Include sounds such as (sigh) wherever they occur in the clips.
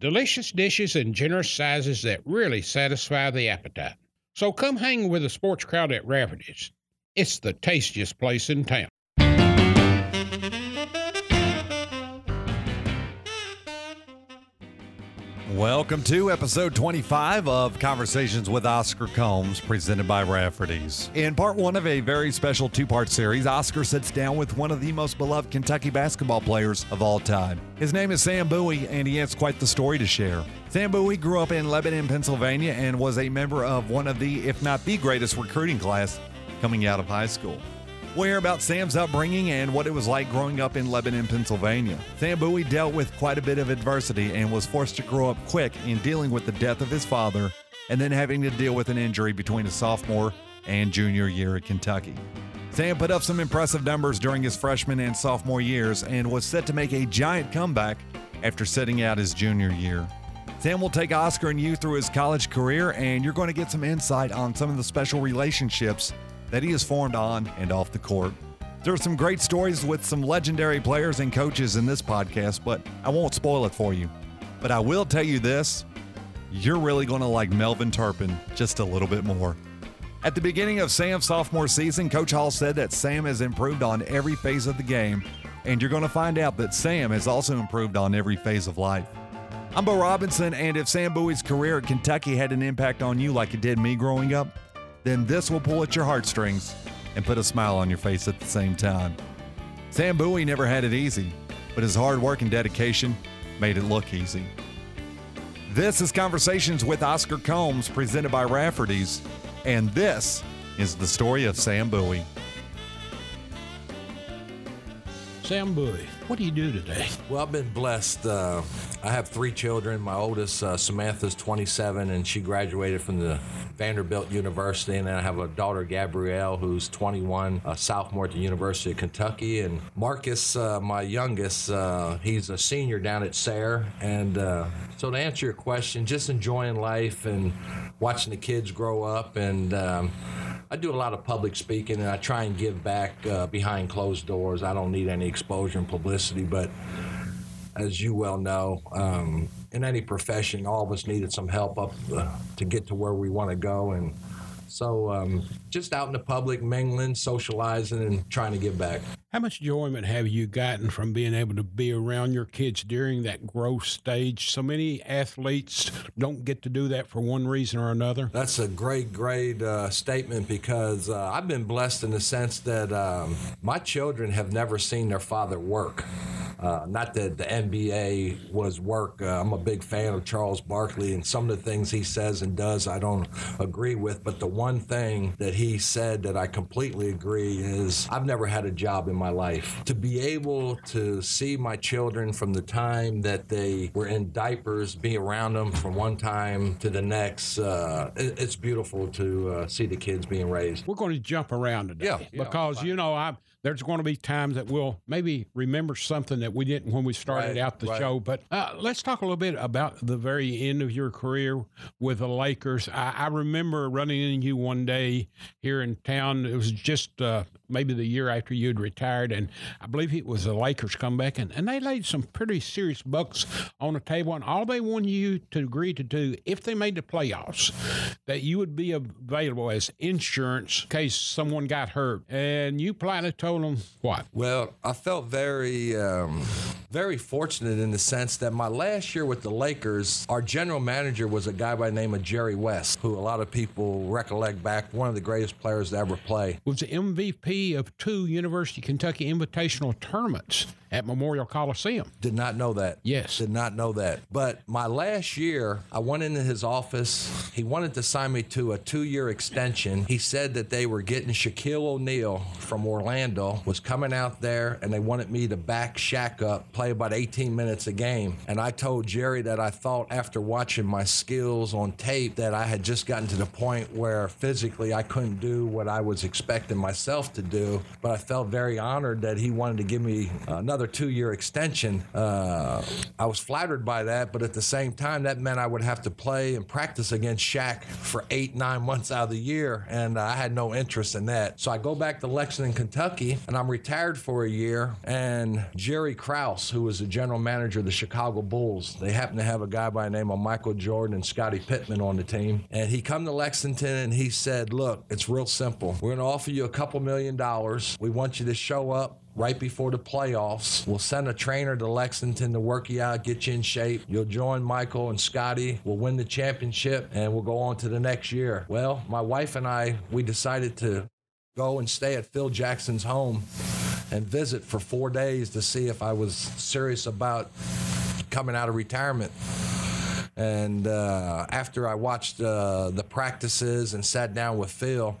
delicious dishes in generous sizes that really satisfy the appetite. So come hang with the sports crowd at Rafferty's. It's the tastiest place in town. Welcome to episode 25 of Conversations with Oscar Combs, presented by Rafferty's. In part one of a very special two part series, Oscar sits down with one of the most beloved Kentucky basketball players of all time. His name is Sam Bowie, and he has quite the story to share. Sam Bowie grew up in Lebanon, Pennsylvania, and was a member of one of the, if not the greatest recruiting class coming out of high school. We'll hear about Sam's upbringing and what it was like growing up in Lebanon, Pennsylvania. Sam Bowie dealt with quite a bit of adversity and was forced to grow up quick in dealing with the death of his father and then having to deal with an injury between his sophomore and junior year at Kentucky. Sam put up some impressive numbers during his freshman and sophomore years and was set to make a giant comeback after sitting out his junior year. Sam will take Oscar and you through his college career, and you're going to get some insight on some of the special relationships that he has formed on and off the court. There are some great stories with some legendary players and coaches in this podcast, but I won't spoil it for you. But I will tell you this you're really going to like Melvin Turpin just a little bit more. At the beginning of Sam's sophomore season, Coach Hall said that Sam has improved on every phase of the game, and you're going to find out that Sam has also improved on every phase of life. I'm Bo Robinson, and if Sam Bowie's career at Kentucky had an impact on you like it did me growing up, then this will pull at your heartstrings and put a smile on your face at the same time. Sam Bowie never had it easy, but his hard work and dedication made it look easy. This is Conversations with Oscar Combs presented by Rafferty's, and this is the story of Sam Bowie. Sam Bowie, what do you do today? Well, I've been blessed. Uh, I have three children. My oldest, uh, Samantha's 27, and she graduated from the Vanderbilt University. And then I have a daughter, Gabrielle, who's 21, a sophomore at the University of Kentucky. And Marcus, uh, my youngest, uh, he's a senior down at Sayre. And uh, so, to answer your question, just enjoying life and watching the kids grow up. And um, I do a lot of public speaking, and I try and give back uh, behind closed doors. I don't need any exposure and publicity, but as you well know, um, in any profession, all of us needed some help up uh, to get to where we want to go. And so um, just out in the public, mingling, socializing, and trying to give back. How much enjoyment have you gotten from being able to be around your kids during that growth stage? So many athletes don't get to do that for one reason or another. That's a great, great uh, statement because uh, I've been blessed in the sense that um, my children have never seen their father work. Uh, not that the NBA was work. Uh, I'm a big fan of Charles Barkley, and some of the things he says and does I don't agree with. But the one thing that he said that I completely agree is I've never had a job in my life. To be able to see my children from the time that they were in diapers, be around them from one time to the next, uh, it, it's beautiful to uh, see the kids being raised. We're going to jump around today Yeah, yeah, because fine. you know I there's going to be times that we'll maybe remember something that we didn't when we started Right, out the right. show. But uh, let's talk a little bit about the very end of your career with the Lakers. I, I remember running into you one day here in town. It was just uh, maybe the year after you'd retired, and I believe it was the Lakers come back and, and they laid some pretty serious bucks on the table, and all they wanted you to agree to do if they made the playoffs, that you would be available as insurance in case someone got hurt. And you politely told them what? Well, I felt very, um, very fortunate in the sense that my last year with the Lakers, our general manager was a guy by the name of Jerry West, who a lot of people recollect back, one of the greatest players to ever play. Was the MVP of two University of Kentucky Invitational tournaments at Memorial Coliseum. Did not know that. Yes. Did not know that. But my last year, I went into his office. He wanted to sign me to a two year extension. He said that they were getting Shaquille O'Neal from Orlando was coming out there and they wanted me to back Shaq up, play about 18 minutes a game. And I told Jerry that I thought after watching my skills on tape that I had just gotten to the point where physically I couldn't do what I was expecting myself to do. But I felt very honored that he wanted to give me another two year extension. Uh, I was flattered by that, but at the same time, that meant I would have to play and practice against Shaq for eight, nine months out of the year. And I had no interest in that. So I go back to Lexington, Kentucky, and I'm retired for a year. And Jerry Krause, who was the general manager of the Chicago Bulls, they happened to have a guy by the name of Michael Jordan and Scottie Pippen on the team. And he come to Lexington and he said, look, it's real simple. We're going to offer you a couple million dollars. We want you to show up right before the playoffs. We'll send a trainer to Lexington to work you out, get you in shape. You'll join Michael and Scottie. We'll win the championship and we'll go on to the next year. Well, my wife and I, we decided to go and stay at Phil Jackson's home and visit for four days to see if I was serious about coming out of retirement. And uh, after I watched uh, the practices and sat down with Phil,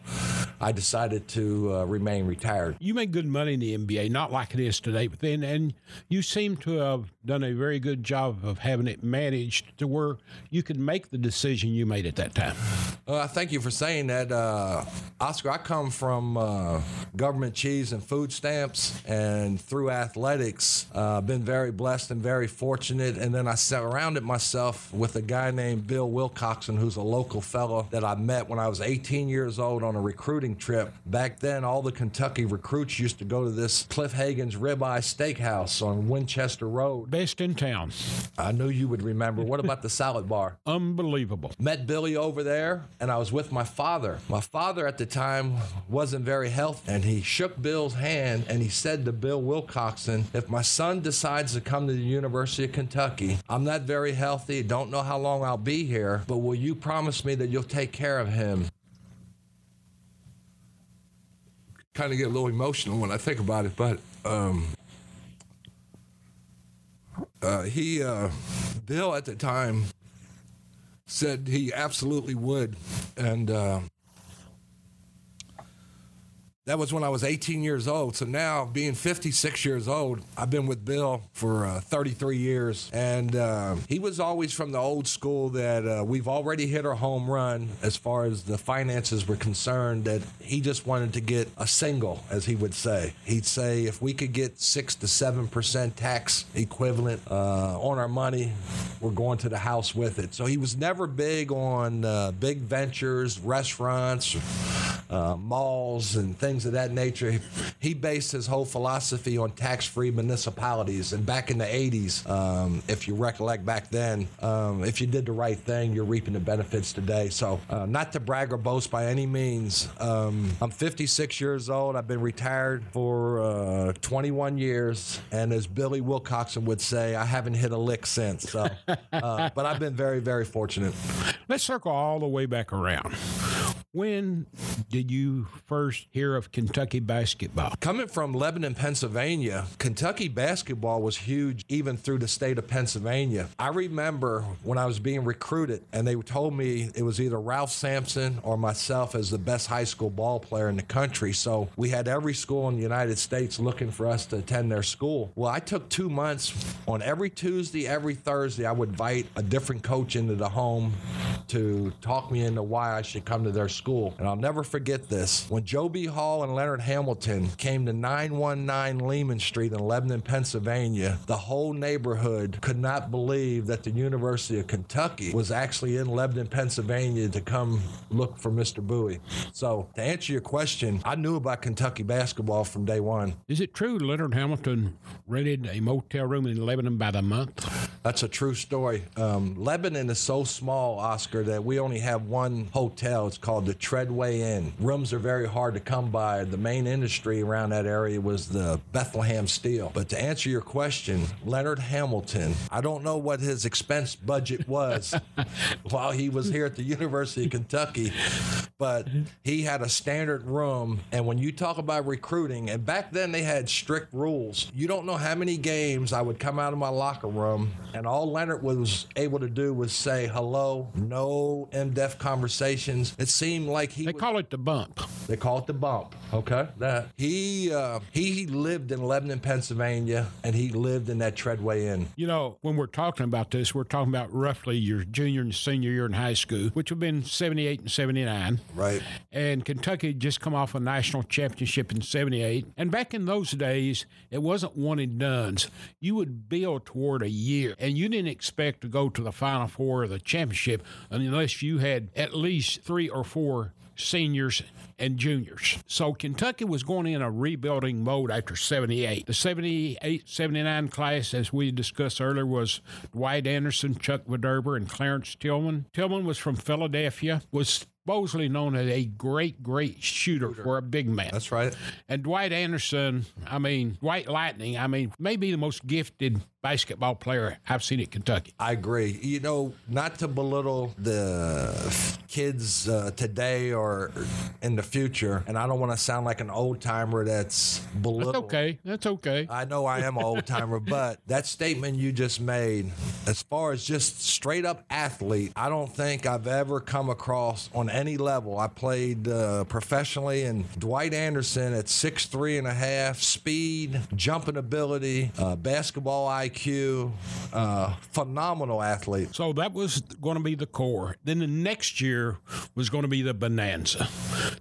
I decided to uh, remain retired. You make good money in the NBA, not like it is today, but then, and you seem to have done a very good job of having it managed to where you could make the decision you made at that time. Uh, thank you for saying that, uh, Oscar. I come from uh, government cheese and food stamps, and through athletics, uh, been very blessed and very fortunate. And then I surrounded myself with a guy named Bill Wilcoxon, who's a local fellow that I met when I was 18 years old on a recruiting trip. Back then, all the Kentucky recruits used to go to this Cliff Hagan's Ribeye Steakhouse on Winchester Road. Best in town. I knew you would remember. What about the salad bar? (laughs) Unbelievable. Met Billy over there, and I was with my father. My father at the time wasn't very healthy, and he shook Bill's hand and he said to Bill Wilcoxon, If my son decides to come to the University of Kentucky, I'm not very healthy, don't know how long I'll be here, but will you promise me that you'll take care of him? Kind of get a little emotional when I think about it, but um, uh, he, uh, Bill at the time, said he absolutely would, and uh, that was when I was 18 years old. So now, being 56 years old, I've been with Bill for uh, 33 years. And uh, he was always from the old school that uh, we've already hit our home run as far as the finances were concerned, that he just wanted to get a single, as he would say. He'd say, if we could get 6 to 7% tax equivalent uh, on our money, we're going to the house with it. So he was never big on uh, big ventures, restaurants, uh, malls, and things of that nature. He based his whole philosophy on tax free municipalities. And back in the 80s, um, if you recollect back then, um, if you did the right thing, you're reaping the benefits today. So, uh, not to brag or boast by any means, um, I'm 56 years old. I've been retired for uh, 21 years. And as Billy Wilcoxon would say, I haven't hit a lick since. So, uh, (laughs) but I've been very, very fortunate. Let's circle all the way back around. When did you first hear of Kentucky basketball? Coming from Lebanon, Pennsylvania, Kentucky basketball was huge even through the state of Pennsylvania. I remember when I was being recruited and they told me it was either Ralph Sampson or myself as the best high school ball player in the country. So we had every school in the United States looking for us to attend their school. Well, I took two months on every Tuesday, every Thursday, I would invite a different coach into the home to talk me into why I should come to their school school. And I'll never forget this. When Joe B. Hall and Leonard Hamilton came to 919 Lehman Street in Lebanon, Pennsylvania, the whole neighborhood could not believe that the University of Kentucky was actually in Lebanon, Pennsylvania to come look for Mr. Bowie. So, to answer your question, I knew about Kentucky basketball from day one. Is it true Leonard Hamilton rented a motel room in Lebanon by the month? That's a true story. Um, Lebanon is so small, Oscar, that we only have one hotel. It's called the Treadway Inn. Rooms are very hard to come by. The main industry around that area was the Bethlehem Steel. But to answer your question, Leonard Hamilton, I don't know what his expense budget was (laughs) while he was here at the University of Kentucky, but he had a standard room. And when you talk about recruiting, and back then they had strict rules, you don't know how many games I would come out of my locker room and all Leonard was able to do was say hello, no in depth conversations. It seemed like he. They would, call it the bump. They call it the bump. Okay, that he uh, he lived in Lebanon, Pennsylvania, and he lived in that Treadway Inn. You know, when we're talking about this, we're talking about roughly your junior and senior year in high school, which would have been 78 and 79. Right. And Kentucky had just come off a national championship in 78. And back in those days, it wasn't one and done's. You would build toward a year, and you didn't expect to go to the Final Four or the championship unless you had at least three or four seniors and juniors. So Kentucky was going in a rebuilding mode after 78. The 78 79 class, as we discussed earlier, was Dwight Anderson, Chuck Verderber, and Clarence Tillman. Tillman was from Philadelphia, was supposedly known as a great, great shooter, for a big man. That's right. And Dwight Anderson, I mean, Dwight Lightning, I mean, maybe the most gifted basketball player I've seen at Kentucky. I agree. You know, not to belittle the kids uh, today or in the future, and I don't want to sound like an old timer that's belittled. That's okay. That's okay. I know I am an old timer, (laughs) but that statement you just made, as far as just straight up athlete, I don't think I've ever come across on any level. I played uh, professionally, and Dwight Anderson at six three and a half, speed, jumping ability, uh, basketball IQ, uh, phenomenal athlete. So that was going to be the core. Then the next year was going to be the bonanza,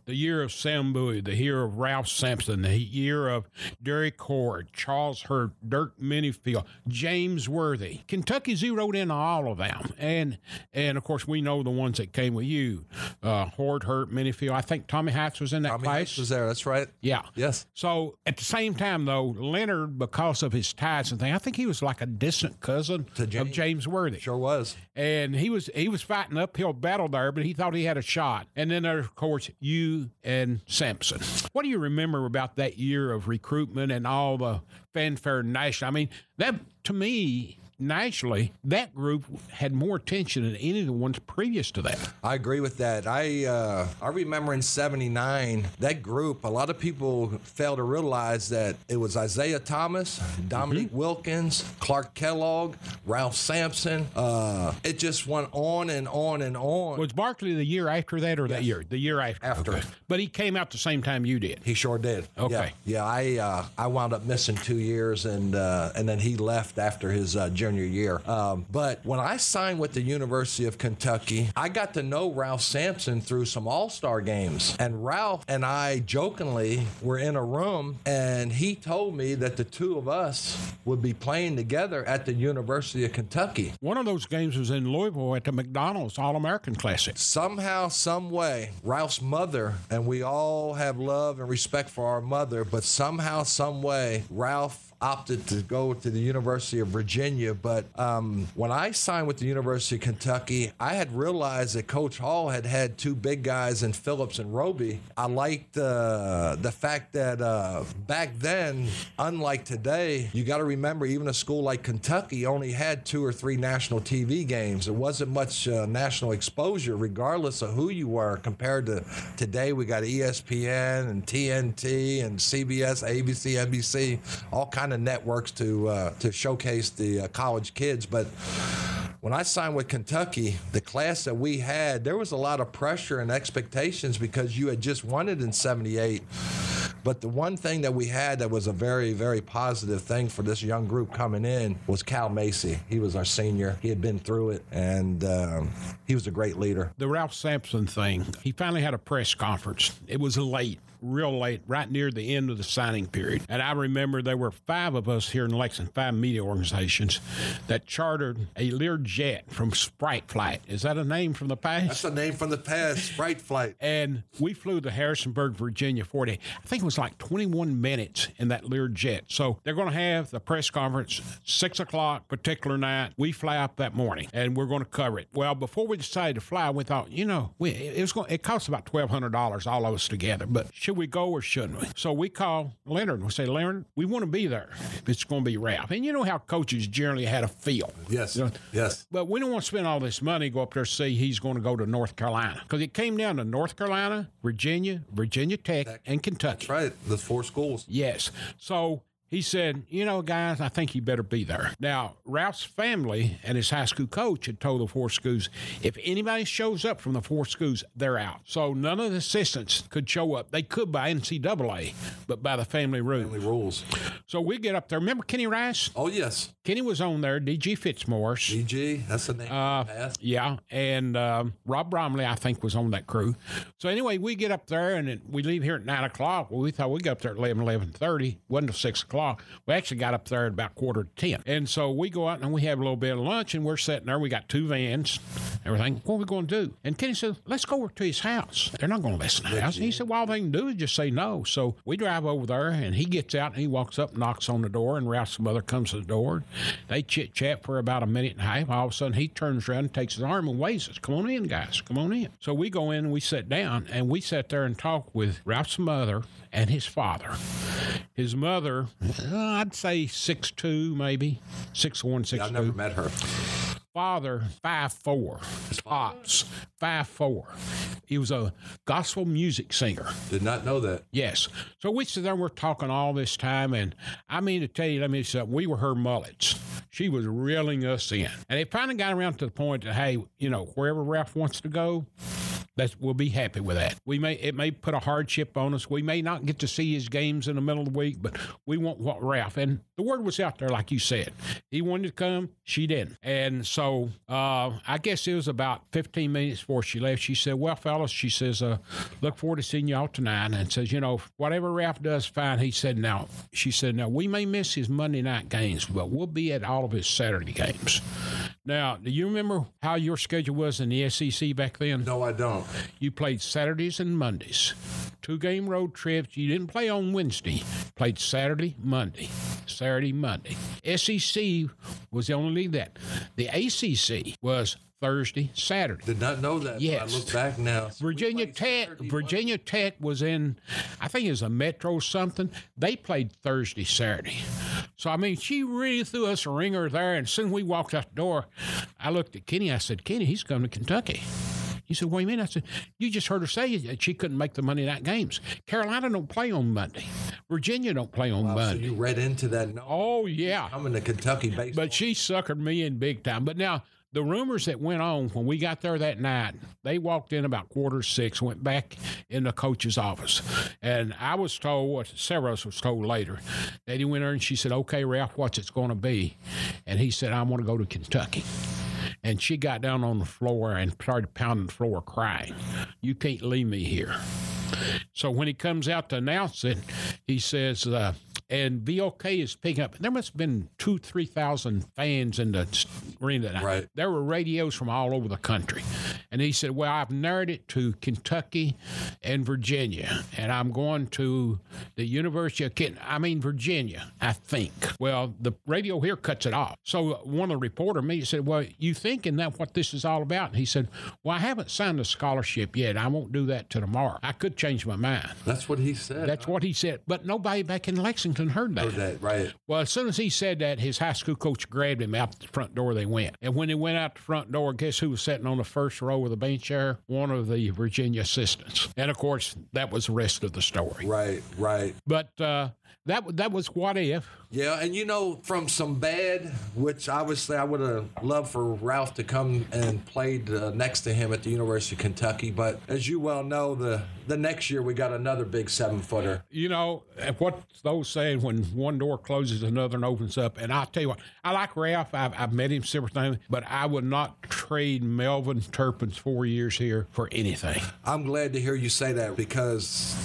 the year of Sam Bowie, the year of Ralph Sampson, the year of Derrick Hord, Charles Hurt, Dirk Minniefield, James Worthy. Kentucky zeroed in on all of them, and and of course we know the ones that came with you, uh, Horde, Hurt, Minniefield. I think Tommy Hatch was in that Tommy class. Hatch was there. That's right. Yeah. Yes. So at the same time, though, Leonard, because of his ties and things, I think he was like a distant cousin To of James. James Worthy Sure was. and he was he was fighting uphill battle there, but he thought he had a shot. And then there, of course, you and Sampson. What do you remember about that year of recruitment and all the fanfare national? I mean, that to me. Nationally, that group had more attention than any of the ones previous to that. I agree with that. I uh, I remember in '79 that group. A lot of people fail to realize that it was Isiah Thomas, Dominique Wilkins, Clark Kellogg, Ralph Sampson. Uh, it just went on and on and on. Was Barkley the year after that, or that year? The year after. After. Okay. But he came out the same time you did. He sure did. Okay. Yeah, yeah I uh, I wound up missing two years, and uh, and then he left after his uh, junior year. Um, but when I signed with the University of Kentucky, I got to know Ralph Sampson through some All Star games, and Ralph and I jokingly were in a room, and he told me that the two of us would be playing together at the University of Kentucky. One of those games was in Louisville at the McDonald's All American Classic. somehow, some way, Ralph's mother, and we all have love and respect for our mother, but somehow, some way, Ralph opted to go to the University of Virginia. But um, when I signed with the University of Kentucky, I had realized that Coach Hall had had two big guys in Phillips and Robey. I liked uh, the fact that uh, back then, unlike today, you got to remember, even a school like Kentucky only had two or three national TV games. It wasn't much uh, national exposure, regardless of who you were, compared to today. We got ESPN and TNT and CBS, ABC, NBC, all kind of networks to uh, to showcase the uh, college kids. But when I signed with Kentucky, the class that we had, there was a lot of pressure and expectations because you had just won it in '78. But the one thing that we had that was a very, very positive thing for this young group coming in was Kyle Macy. He was our senior. He had been through it, and um, he was a great leader. the Ralph Sampson thing, he finally had a press conference. It was late, real late, right near the end of the signing period. And I remember there were five of us here in Lexington, five media organizations, that chartered a Learjet from Sprite Flight. Is that a name from the past? That's a name from the past, Sprite Flight. and we flew to Harrisonburg, Virginia, 40. I think it was like 21 minutes in that Learjet. So they're going to have the press conference six o'clock particular night. We fly up that morning, and we're going to cover it. Well, before we decided to fly, we thought, you know, we, it was going. It cost about twelve hundred dollars all of us together. But should we go or shouldn't we? So we call Leonard and we say, Leonard, we want to be there. It's going to be Ralph, and you know how coaches generally had a feel. Yes, You know, yes. but we don't want to spend all this money go up there see he's going to go to North Carolina because it came down to North Carolina, Virginia, Virginia Tech, and Kentucky. That's right. The four schools. Yes. So he said, You know, guys, I think you better be there. Now, Ralph's family and his high school coach had told the four schools if anybody shows up from the four schools, they're out. So none of the assistants could show up. They could by NCAA, but by the family rule. Family rules. So we get up there. Remember Kenny Rice? Oh yes, Kenny was on there. DG Fitzmorris. DG. That's the name. Uh, of the past. Yeah, and um, Rob Bromley, I think, was on that crew. So anyway, we get up there and it, we leave here at nine o'clock. Well, we thought we got up there at 11, 11.30. wasn't till six o'clock. We actually got up there at about quarter to ten. And so we go out and we have a little bit of lunch, and we're sitting there. We got two vans, everything. What are we going to do? And Kenny said, "Let's go over to his house. They're not going to listen to us." He said, "Well, all they can do is just say no." So we drive over there, and he gets out and he walks up, knocks on the door, and Ralph's mother comes to the door. They chit chat for about a minute and a half. All of a sudden, he turns around and takes his arm and waves us, "Come on in, guys. Come on in." So we go in and we sit down, and we sat there and talk with Ralph's mother and his father. His mother, uh, I'd say six two, maybe. Six one, six I've two. never met her. father five four. Pops five four. He was a gospel music singer. Did not know that. yes. So we sit there and we're talking all this time and i mean to tell you let me say we were her mullets. She was reeling us in. And it finally got around to the point that hey you know wherever ralph wants to go that's we'll be happy with that. We may it may put a hardship on us. We may not get to see his games in the middle of the week, but we want what Ralph and the word was out there, like you said. He wanted to come, she didn't, and so uh, I guess it was about 15 minutes before she left. She said, "Well, fellas," she says, uh, "Look forward to seeing y'all tonight." And says, "You know, whatever Ralph does, fine." He said, "Now," she said, "Now we may miss his Monday night games, but we'll be at all of his Saturday games." Now, do you remember how your schedule was in the SEC back then? No, I don't. You played Saturdays and Mondays. Two game road trips. You didn't play on Wednesday. Played Saturday, Monday. Saturday, Monday. SEC was the only league that. The ACC was Thursday, Saturday. Did not know that. Yes. I look back now. Virginia Tech. Saturday, Virginia Tech was in, I think it was a Metro something. They played Thursday, Saturday. So I mean, she really threw us a ringer there. And soon we walked out the door, I looked at Kenny. I said, Kenny, he's coming to Kentucky. He said, "What do you mean?" I said, "You just heard her say that she couldn't make the Monday night games. Carolina don't play on Monday. Virginia don't play on Wow, so Monday. you read into that. No, oh yeah, coming to Kentucky baseball. but she suckered me in big time. But now the rumors that went on when we got there that night, they walked in about quarter six, went back in the coach's office, and I was told, what us was told later, that he went there and she said, "Okay, Ralph, what's it's going to be?" And he said, "I want to go to Kentucky." And she got down on the floor and started pounding the floor, crying, "You can't leave me here." So when he comes out to announce it, he says, uh, and VOK is picking up. There must have been two, 3,000 fans in the arena that. Right. There were radios from all over the country. And he said, Well, I've narrowed it to Kentucky and Virginia, and I'm going to the University of Kent. I mean, Virginia, I think. Well, the radio here cuts it off. So uh, one of the reporter me said, Well, you thinking that what this is all about? And he said, Well, I haven't signed a scholarship yet. I won't do that till tomorrow. I could change my mind. That's what he said. That's what he said. But nobody back in Lexington heard that. Heard that, right. Well, as soon as he said that, his high school coach grabbed him out the front door. They went, and when they went out the front door, guess who was sitting on the first row with a bench chair? One of the Virginia assistants. And of course, that was the rest of the story. Right, right. But uh, that that was what if. Yeah, and you know, from some bad, which obviously I would have loved for Ralph to come and played uh, next to him at the University of Kentucky. But as you well know, the the next year we got another big seven footer. You know what those saying when one door closes, another one opens up. And I'll tell you what, I like Ralph. I've, I've met him several times, but I would not trade Melvin Turpin's four years here for anything. I'm glad to hear you say that because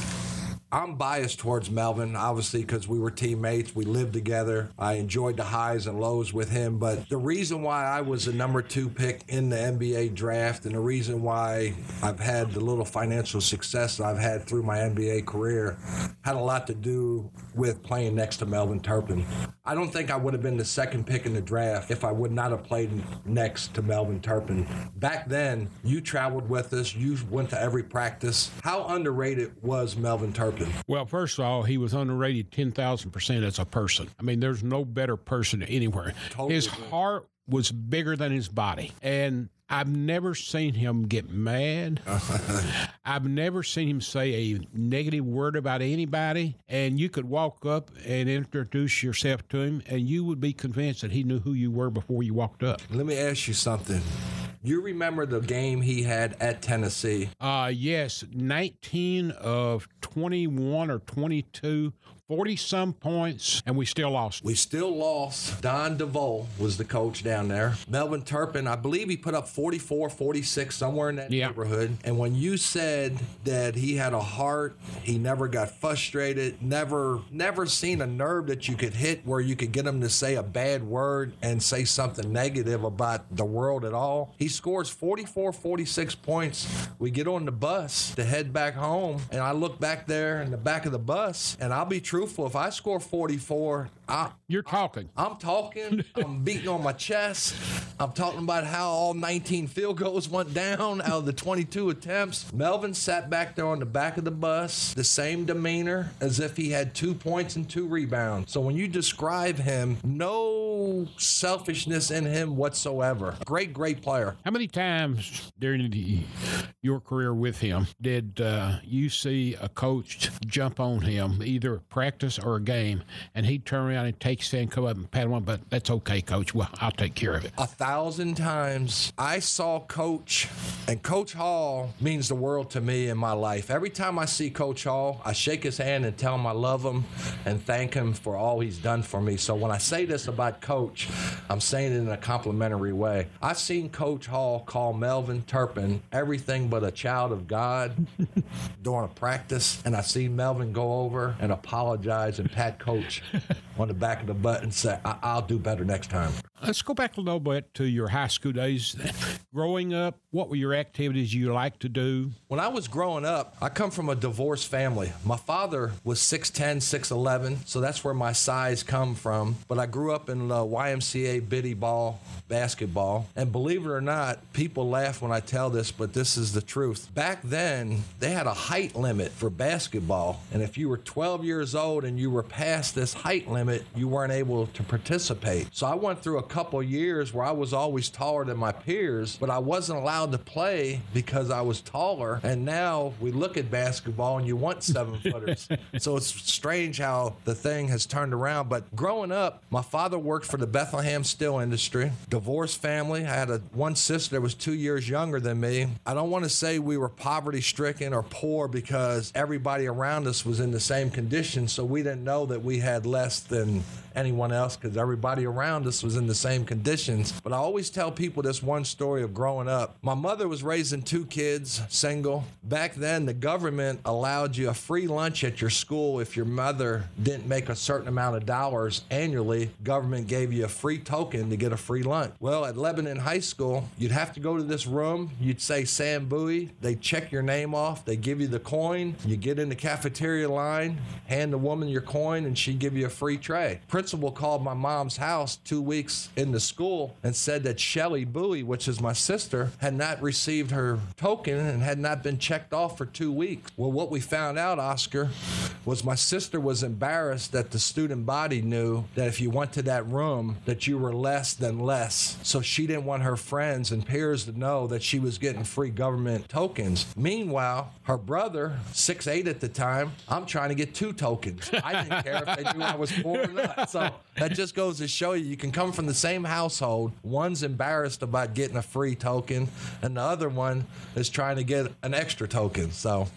I'm biased towards Melvin, obviously, because we were teammates. We lived together. I enjoyed the highs and lows with him. But the reason why I was the number two pick in the NBA draft and the reason why I've had the little financial success that I've had through my NBA career had a lot to do with playing next to Melvin Turpin. I don't think I would have been the second pick in the draft if I would not have played next to Melvin Turpin. Back then, you traveled with us, you went to every practice. How underrated was Melvin Turpin? Well, first of all, he was underrated 10,000% as a person. I mean, there's no better person anywhere. Totally His agree. heart was bigger than his body. And I've never seen him get mad. (laughs) I've never seen him say a negative word about anybody. And you could walk up and introduce yourself to him, and you would be convinced that he knew who you were before you walked up. Let me ask you something. You remember the game he had at Tennessee? Uh, yes, 19 of 21 or 22 40 some points, and we still lost. We still lost. Don DeVoe was the coach down there. Melvin Turpin, I believe he put up 44, 46, somewhere in that Yeah. neighborhood. And when you said that he had a heart, he never got frustrated, never, never seen a nerve that you could hit where you could get him to say a bad word and say something negative about the world at all. He scores 44, 46 points. We get on the bus to head back home, and I look back there in the back of the bus, and I'll be truthful. If I score 44, I, You're talking. I'm talking. I'm (laughs) beating on my chest. I'm talking about how all 19 field goals went down out of the 22 attempts. Melvin sat back there on the back of the bus, the same demeanor as if he had two points and two rebounds. So when you describe him, no selfishness in him whatsoever. Great, great player. How many times during the, your career with him did uh, you see a coach jump on him, either practice or a game, and he'd turn around and take his come up and pat him on, but that's okay, coach. Well, I'll take care of it. a thousand times. I saw Coach, and Coach Hall means the world to me in my life. Every time I see Coach Hall, I shake his hand and tell him I love him and thank him for all he's done for me. So when I say this about Coach, I'm saying it in a complimentary way. I've seen Coach Hall call Melvin Turpin everything but a child of God (laughs) during a practice, and I see Melvin go over and apologize and pat Coach (laughs) on the back of the butt and say, I- I'll do better next time. Let's go back a little bit to your high school days. Growing up, what were your activities you liked to do? When I was growing up, I come from a divorced family. My father was 6'10, 6'11, so that's where my size come from. But I grew up in uh, YMCA biddy ball basketball. And believe it or not, people laugh when I tell this, but this is the truth. Back then, they had a height limit for basketball. And if you were 12 years old and you were past this height limit, you weren't able to participate. So I went through a couple years where I was always taller than my peers, but I wasn't allowed to play because I was taller. And now we look at basketball and you want seven (laughs) footers. so it's strange how the thing has turned around. But growing up, my father worked for the Bethlehem steel industry, divorced family. I had a one sister that was two years younger than me. I don't want to say we were poverty stricken or poor because everybody around us was in the same condition. So we didn't know that we had less than anyone else because everybody around us was in the same conditions. But I always tell people this one story of growing up. My mother was raising two kids, single. Back then, the government allowed you a free lunch at your school if your mother didn't make a certain amount of dollars annually. Government gave you a free token to get a free lunch. Well, at Lebanon High School, you'd have to go to this room. You'd say Sam Bowie. They check your name off. They give you the coin. You get in the cafeteria line, hand the woman your coin, and she'd give you a free tray. Principal called my mom's house two weeks into school and said that Shelly Bowie, which is my sister, had not received her token and had not been checked off for two weeks. Well, what we found out, Oscar, was my sister was embarrassed that the student body knew that if you went to that room that you were less than less. So she didn't want her friends and peers to know that she was getting free government tokens. Meanwhile, her brother, six eight at the time, I'm trying to get two tokens. I didn't care if they knew I was poor or not. So that just goes to show you you can come from the same household. One's embarrassed about getting a free token, and the other one is trying to get an extra token. So,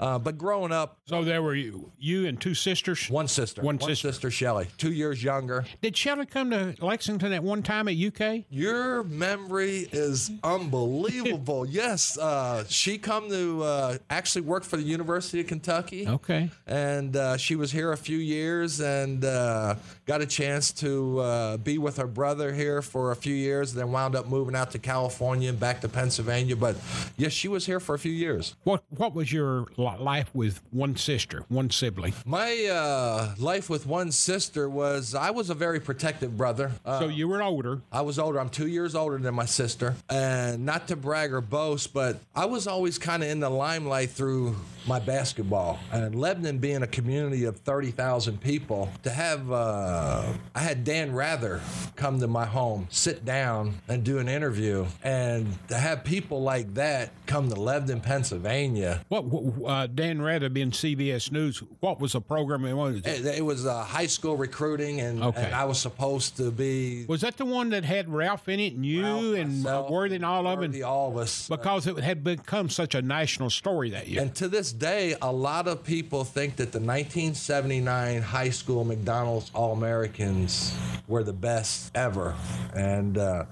uh, but growing up, So there were you, you and two sisters. one sister, One sister. sister Shelly, two years younger. Did Shelley come to Lexington at one time at UK? Your memory is unbelievable. (laughs) yes, uh, she come to uh, actually work for the University of Kentucky. Okay. and uh, she was here a few years and uh, got a chance to uh, be with her brother here for a few years then wound up moving out to california and back to pennsylvania but yes she was here for a few years What What was your life with one sister, one sibling? My uh, life with one sister was I was a very protective brother. Uh, so you were older. I was older. I'm two years older than my sister. And not to brag or boast, but I was always kind of in the limelight through my basketball. And Lebanon being a community of 30,000 people, to have, uh, I had Dan Rather come to my home, sit down, and do an interview. And to have people like that come to Lebanon, Pennsylvania. What, uh, Dan Rather being CBS News, what was the program it was? It, it was uh, high school recruiting, and, Okay. and I was supposed to be. Was that the one that had Ralph in it and you Ralph, and uh, myself, Worthy and all of it? all of us. Because it had become such a national story that year. And to this day, a lot of people think that the 1979 high school McDonald's All Americans were the best ever. And uh,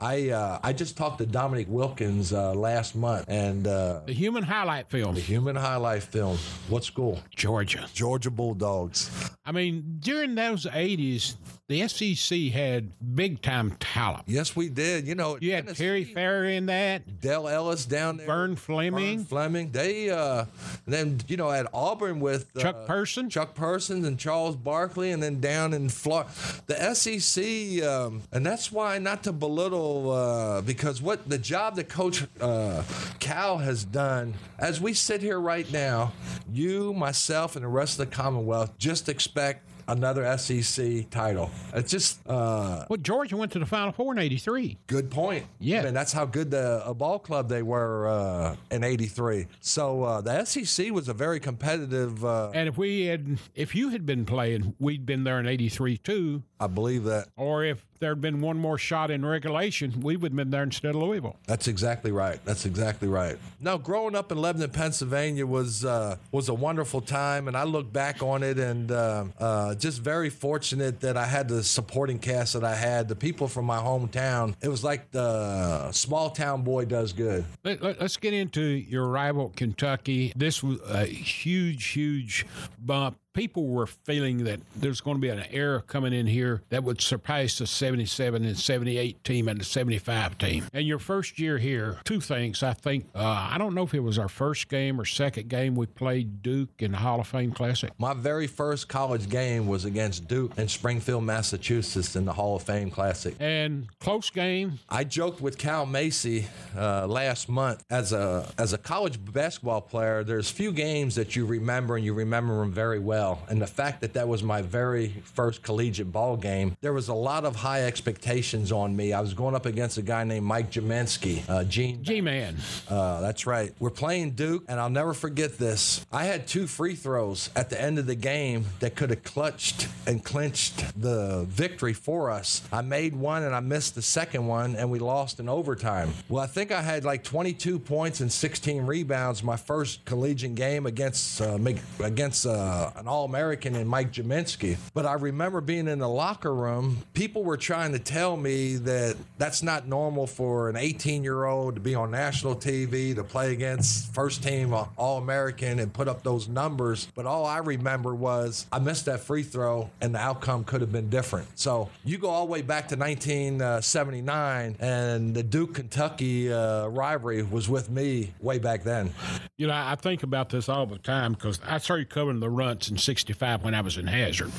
I uh, I just talked to Dominique Wilkins uh, last month, and uh, the human highlight film, the Human Highlight Film. What school? Georgia. Georgia Bulldogs. I mean, during those 80s, the SEC had big time talent. Yes, we did. You know, You had Tennessee, Terry Farrer in that, Dale Ellis down there. Vern Fleming. Vern Fleming. They uh, and then you know at Auburn with uh, Chuck Person. Chuck Person and Charles Barkley, and then down in Florida, the SEC, um, and that's why not to belittle uh, because what the job that Coach uh, Cal has done. As we sit here right now, you, myself, and the rest of the Commonwealth just expect another SEC title. It's just uh, Well, Georgia went to the Final Four in 83. Good point. Yeah. Mean, that's how good the a ball club they were uh, in '83. So uh, the SEC was a very competitive. Uh, And if we had, if you had been playing, we'd been there in 83 too. I believe that. Or if there'd been one more shot in regulation, we would have been there instead of Louisville. That's exactly right. That's exactly right. Now, growing up in Lebanon, Pennsylvania was uh, was a wonderful time, and I look back on it and uh, uh, just very fortunate that I had the supporting cast that I had. The people from my hometown. It was like the small town boy does good. Let, let, us get into your rival, Kentucky. This was a huge, huge bump. People were feeling that there's going to be an era coming in here that would surpass the 77 and 78 team and the 75 team. And your first year here, two things. I think, uh, I don't know if it was our first game or second game we played Duke in the Hall of Fame Classic. My very first college game was against Duke in Springfield, Massachusetts, in the Hall of Fame Classic. And close game. I joked with Kyle Macy uh, last month as a as a college basketball player. There's few games that you remember and you remember them very well. And the fact that that was my very first collegiate ball game, there was a lot of high expectations on me. I was going up against a guy named Mike Gminski, uh, Gene. G Man. Uh, that's right. We're playing Duke, and I'll never forget this. I had two free throws at the end of the game that could have clutched and clinched the victory for us. I made one and I missed the second one, and we lost in overtime. Well, I think I had like 22 points and 16 rebounds my first collegiate game against uh, against uh, an All-American in Mike Gminski. But I remember being in the locker room. People were trying to tell me that that's not normal for an 18-year-old to be on national TV to play against first team All-American and put up those numbers. But all I remember was I missed that free throw, and the outcome could have been different. So you go all the way back to 1979, and the Duke Kentucky uh, rivalry was with me way back then. You know, I think about this all the time because I started covering the runts in 65 when I was in Hazard.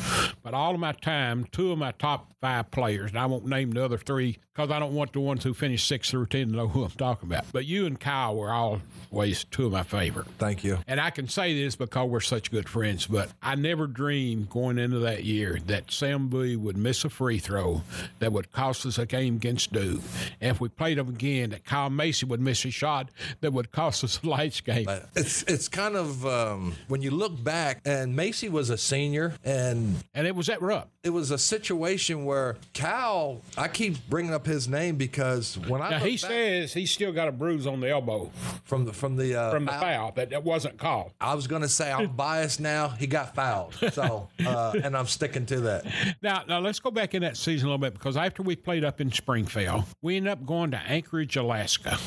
But all of my time, two of my top five players, and I won't name the other three because I don't want the ones who finished 6 through 10 to know who I'm talking about. But you and Kyle were always two of my favorite. Thank you. And I can say this because we're such good friends, but I never dreamed going into that year that Sam Bowie would miss a free throw that would cost us a game against Duke. And if we played them again, that Kyle Macy would miss a shot that would cost us a lights game. It's it's kind of um, when you look back, and Macy was a senior, and And it was at Rupp. it was a situation where Cal. I keep bringing up his name because when I Now he back says he's still got a bruise on the elbow from the from the uh, from the foul, foul that, that wasn't called. I was gonna say I'm (laughs) biased now. He got fouled, so uh, (laughs) and I'm sticking to that. Now, now let's go back in that season a little bit because after we played up in Springfield, we ended up going to Anchorage, Alaska.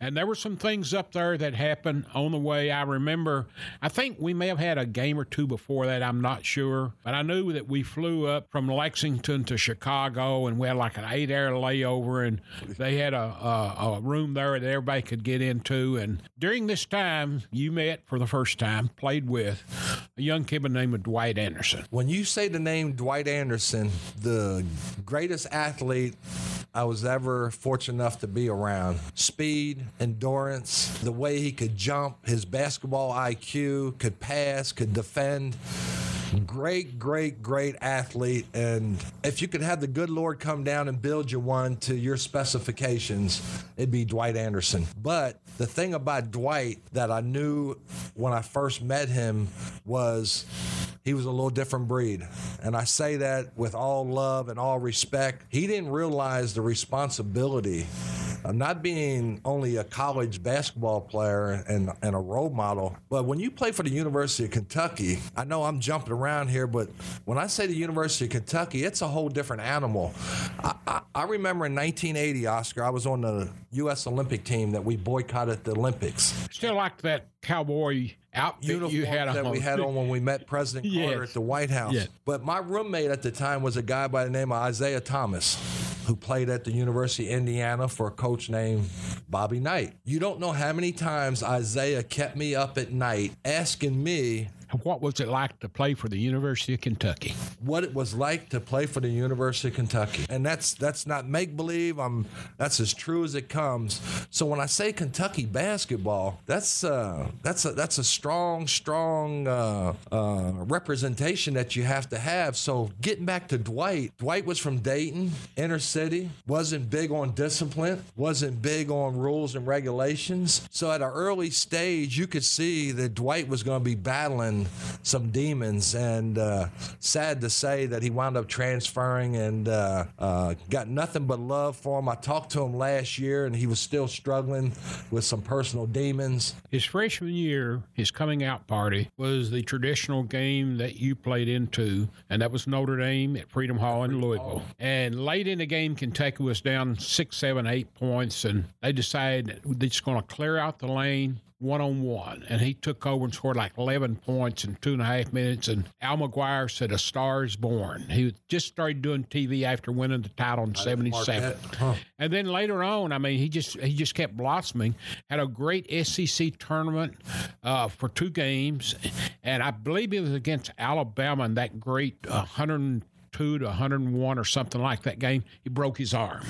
And there were some things up there that happened on the way. I remember, I think we may have had a game or two before that. I'm not sure. But I knew that we flew up from Lexington to Chicago and we had like an eight hour layover. And they had a, a, a room there that everybody could get into. And during this time, you met for the first time, played with a young kid by the name of Dwight Anderson. When you say the name Dwight Anderson, the greatest athlete I was ever fortunate enough to be around. Speed, endurance, the way he could jump, his basketball IQ, could pass, could defend. Great, great, great athlete. And if you could have the good Lord come down and build you one to your specifications, it'd be Dwight Anderson. But the thing about Dwight that I knew when I first met him was he was a little different breed. And I say that with all love and all respect. He didn't realize the responsibility of not being only a college basketball player and, and a role model, but when you play for the University of Kentucky, I know I'm jumping around here, but when I say the University of Kentucky, it's a whole different animal. I, I, I remember in 1980, Oscar, I was on the U.S. Olympic team that we boycotted the Olympics. Still like that cowboy outfit you had that on. we had on when we met President (laughs) Carter Yes. at the White House. Yes. But my roommate at the time was a guy by the name of Isiah Thomas, who played at the University of Indiana for a coach named Bobby Knight. You don't know how many times Isiah kept me up at night asking me What was it like to play for the University of Kentucky? what it was like to play for the University of Kentucky. And that's that's not make believe. I'm that's as true as it comes. So when I say Kentucky basketball, that's uh that's a that's a strong strong uh, uh, representation that you have to have. So getting back to Dwight, Dwight was from Dayton, inner city, wasn't big on discipline, wasn't big on rules and regulations. So at an early stage, you could see that Dwight was going to be battling some demons, and uh, sad to say that he wound up transferring and uh, uh, got nothing but love for him. I talked to him last year, and he was still struggling with some personal demons. His freshman year, his coming out party was the traditional game that you played into, and that was Notre Dame at Freedom Hall in Louisville. And late in the game, Kentucky was down six, seven, eight points, and they decided they're just going to clear out the lane. One on one, and he took over and scored like 11 points in two and a half minutes. And Al McGuire said, "A star is born." He just started doing TV after winning the title in '77. Huh. And then later on, I mean, he just he just kept blossoming. Had a great SEC tournament uh, for two games, and I believe it was against Alabama in that great uh, 102 to 101 or something like that game. He broke his arm.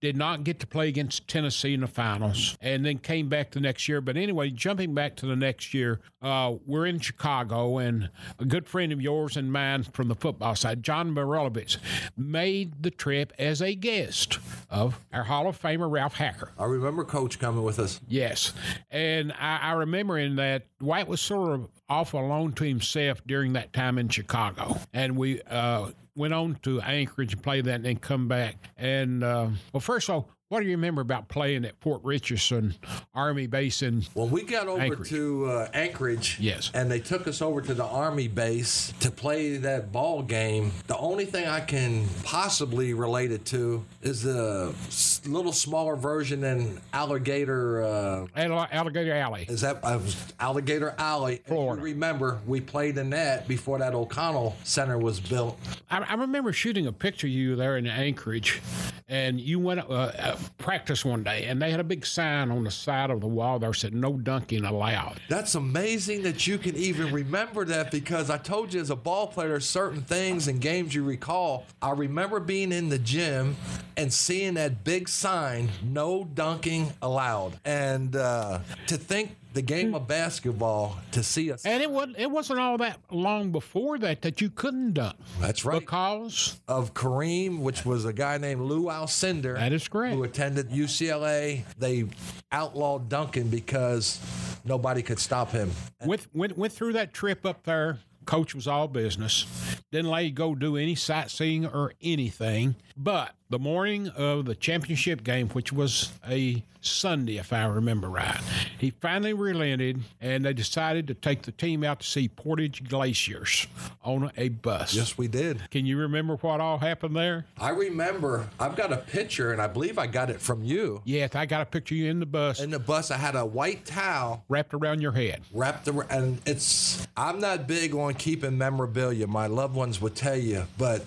Did not get to play against Tennessee in the finals, and then came back the next year. But anyway, jumping back to the next year, uh, we're in Chicago, and a good friend of yours and mine from the football side, John Mirolovich, made the trip as a guest of our Hall of Famer Ralph Hacker. I remember Coach coming with us. Yes, and I, I remember in that Dwight was sort of off alone to himself during that time in Chicago, and we uh, went on to Anchorage and played that, and then come back. And uh, well, first of all, what do you remember about playing at Fort Richardson Army Base in? When we got over Anchorage. to uh, Anchorage, Yes. and they took us over to the Army base to play that ball game, the only thing I can possibly relate it to is the s- little smaller version than Alligator. Uh, All- Alligator Alley. is that uh, Alligator Alley? If you Florida. remember, we played in that before that O'Connell Center was built. I, I remember shooting a picture of you there in Anchorage, and you went uh, uh, practice one day, and they had a big sign on the side of the wall there said "No dunking allowed." That's amazing that you can even remember that because I told you as a ball player, certain things and games you recall. I remember being in the gym and seeing that big sign, no dunking allowed. And uh, to think the game of basketball, to see us. And it was it wasn't all that long before that that you couldn't dunk. That's right. Because Of Kareem, which was a guy named Lou Alcindor. That is correct. Who attended UCLA. They outlawed dunking because nobody could stop him. went went went through that trip up there. Coach was all business. Didn't let you go do any sightseeing or anything. But the morning of the championship game, which was a Sunday, if I remember right, he finally relented, and they decided to take the team out to see Portage Glaciers on a bus. Yes, we did. Can you remember what all happened there? I remember. I've got a picture, and I believe I got it from you. Yes, I got a picture of you in the bus In the bus, I had a white towel wrapped around your head. wrapped around, and it's. I'm not big on keeping memorabilia. My loved ones would tell you, but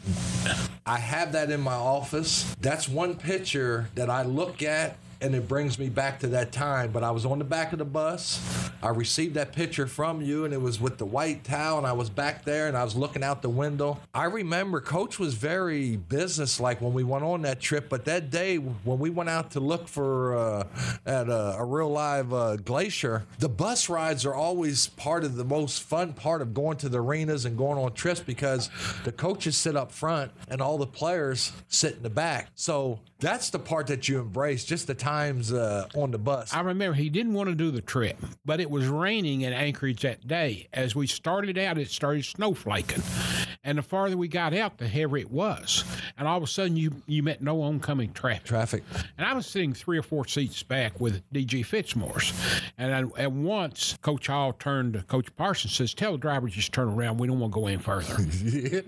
I have that in my office. That's one picture that I look at. And it brings me back to that time. But I was on the back of the bus. I received that picture from you, and it was with the white towel, and I was back there, and I was looking out the window. I remember Coach was very businesslike when we went on that trip. But that day, when we went out to look for uh, at a, a real live uh, glacier, the bus rides are always part of the most fun part of going to the arenas and going on trips because the coaches sit up front and all the players sit in the back. So that's the part that you embrace, just the times uh, on the bus. I remember he didn't want to do the trip, but it was raining in Anchorage that day. As we started out, it started snowflaking. And the farther we got out, the heavier it was. And all of a sudden, you, you met no oncoming traffic. Traffic. And I was sitting three or four seats back with DG Fitzmorris. And I, at once, Coach Hall turned to Coach Parsons says, Tell the driver just turn around. We don't want to go any further.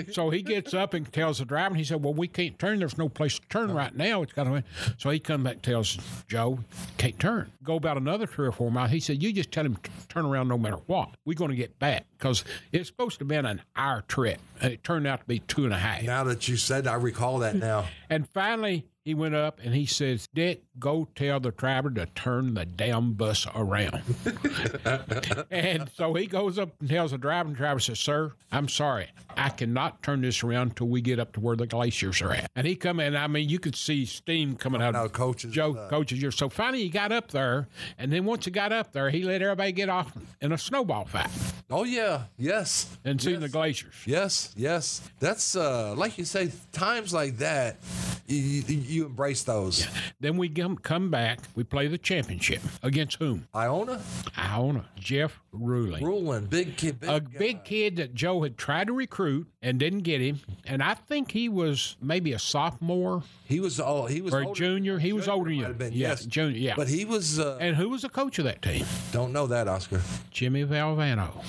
(laughs) so he gets up and tells the driver, and he said, Well, we can't turn. There's no place to turn right now. It's got to. So he comes back and tells Joe, Can't turn. Go about another three or four miles. He said, You just tell him to turn around no matter what. We're going to get back because it's supposed to have been an hour trip. And it turned out to be two and a half. Now that you said, I recall that now. And finally, he went up and he says, Dick, go tell the driver to turn the damn bus around. (laughs) and so he goes up and tells the driver, and the driver says, Sir, I'm sorry. I cannot turn this around until we get up to where the glaciers are at. And he come in, I mean, you could see steam coming out of coaches. Joe, uh, coach's ear. So finally he got up there, and then once he got up there, he let everybody get off in a snowball fight oh yeah, yes, and see the glaciers. yes, yes. That's uh, like you say, times like that, you, you, you embrace those. Then we come, come back, we play the championship. Against whom? Iona, Iona, Jeff Ruland. Ruland, big kid, big, a big kid that Joe had tried to recruit and didn't get him. And I think he was maybe a sophomore He was oh, he was or a older- junior. He was older than you. yeah, yes, junior. Yeah. but he was. Uh, and who was the coach of that team? don't know that, Oscar. Jimmy Valvano.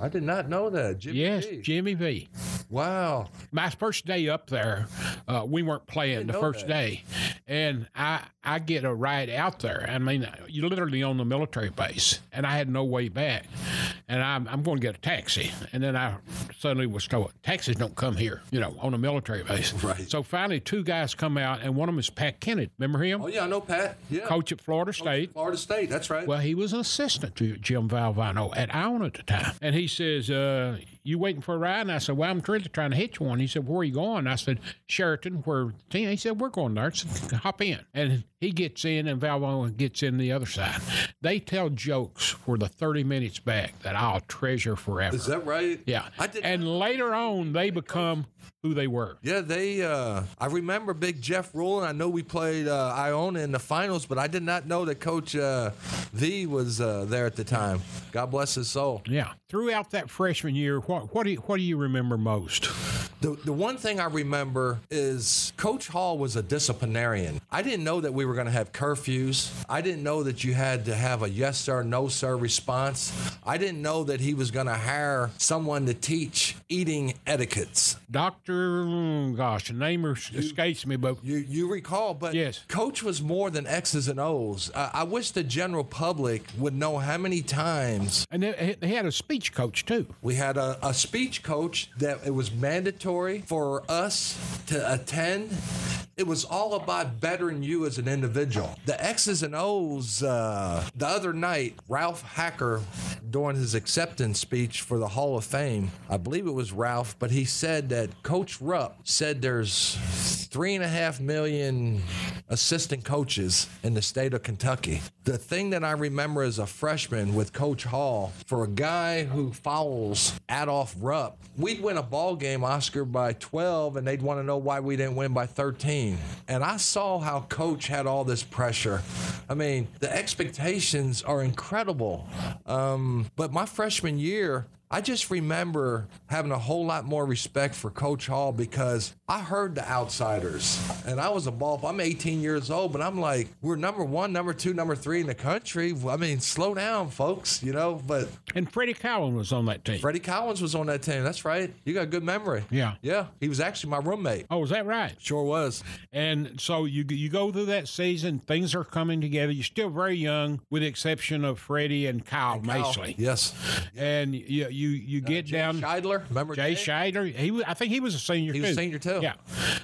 I did not know that. Jimmy Yes, V. Jimmy V. Wow. My first day up there, uh, we weren't playing the first that. day, and I I get a ride out there. I mean, you're literally on the military base, and I had no way back, and I'm I'm going to get a taxi, and then I suddenly was told taxis don't come here, you know, on a military base. Right. So finally, two guys come out, and one of them is Pat Kennedy. Remember him? Oh yeah, I know Pat. Yeah. Coach at Florida State. Florida State. That's right. Well, he was an assistant to Jim Valvano at Iona at the time. And he says, uh, You waiting for a ride? And I said, Well, I'm really trying to hitch one. He said, Where are you going? I said, Sheraton, where he said, We're going there. I said, Hop in. And he gets in, and Valvano gets in the other side. They tell jokes for the 30 minutes back that I'll treasure forever. Is that right? yeah. I did. And later on, they become who they were. Yeah, they. Uh, I remember Big Jeff Ruland. I know we played uh, Iona in the finals, but I did not know that Coach uh, V was uh, there at the time. God bless his soul. Yeah. Throughout that freshman year, what, what, do, you, what do you remember most? The, the one thing I remember is Coach Hall was a disciplinarian. I didn't know that we were going to have curfews. I didn't know that you had to have a yes sir, no sir response. I didn't know that he was going to hire someone to teach eating etiquettes. Dr. mm, Gosh, the name escapes me, but You you recall, but Yes. Coach was more than X's and O's. I, I wish the general public would know how many times and they, they had a speech coach too. we had a, a speech coach that it was mandatory for us to attend. It was all about bettering you as an individual. The X's and O's. Uh, the other night, Ralph Hacker, during his acceptance speech for the Hall of Fame, I believe it was Ralph, but he said that Coach Rupp said there's three and a half million assistant coaches in the state of Kentucky. The thing that I remember as a freshman with Coach Hall, for a guy who fouls Adolph Rupp, we'd win a ball game, Oscar, by 12, and they'd want to know why we didn't win by 13. And I saw how Coach had all this pressure. I mean, the expectations are incredible. Um, but my freshman year, I just remember having a whole lot more respect for Coach Hall because I heard the outsiders, and I was a ball. I'm 18 years old, but I'm like, we're number one, number two, number three in the country. I mean, slow down, folks. You know, but And Freddie Cowan was on that team. Freddie Collins was on that team. That's right. You got a good memory. Yeah. Yeah. He was actually my roommate. Oh, is that right? Sure was. And so you you go through that season, things are coming together. You're still very young, with the exception of Freddie and Kyle Macy. Yes. And you you you uh, get down. Shidler. Remember Jay Jay? Shidler, he was, I think he was a senior. He was a senior, too. Yeah.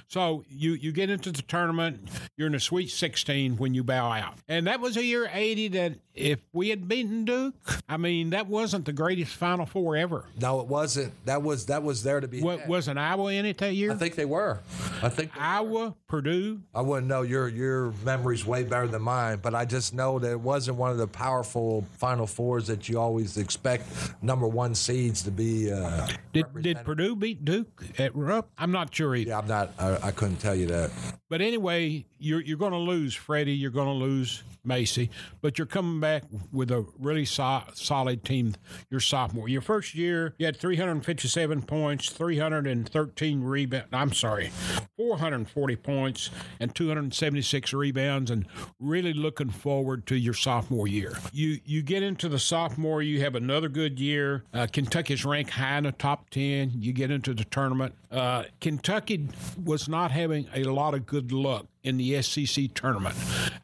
So you you get into the tournament. You're in the Sweet 16 when you bow out, and that was a year 80 that if we had beaten Duke, I mean that wasn't the greatest Final Four ever. No, it wasn't. That was that was there to be. What wasn't Iowa in it that year? I think they were. I think Iowa, Purdue. I wouldn't know. Your your memory's way better than mine, but I just know that it wasn't one of the powerful Final Fours that you always expect number one seeds to be. Uh, Did did Purdue beat Duke at Rupp? I'm not sure either. yeah, I'm not. I, I couldn't tell you that. But anyway, you're you're going to lose Freddie. You're going to lose Macy, but you're coming back with a really so- solid team. Your sophomore, your first year, you had 357 points, 313 rebounds. I'm sorry, 440 points and 276 rebounds, and really looking forward to your sophomore year. You you get into the sophomore, you have another good year. Uh, Kentucky's ranked high in the top 10. You get into the tournament. Uh, Kentucky was not having a lot of good luck in the SEC tournament.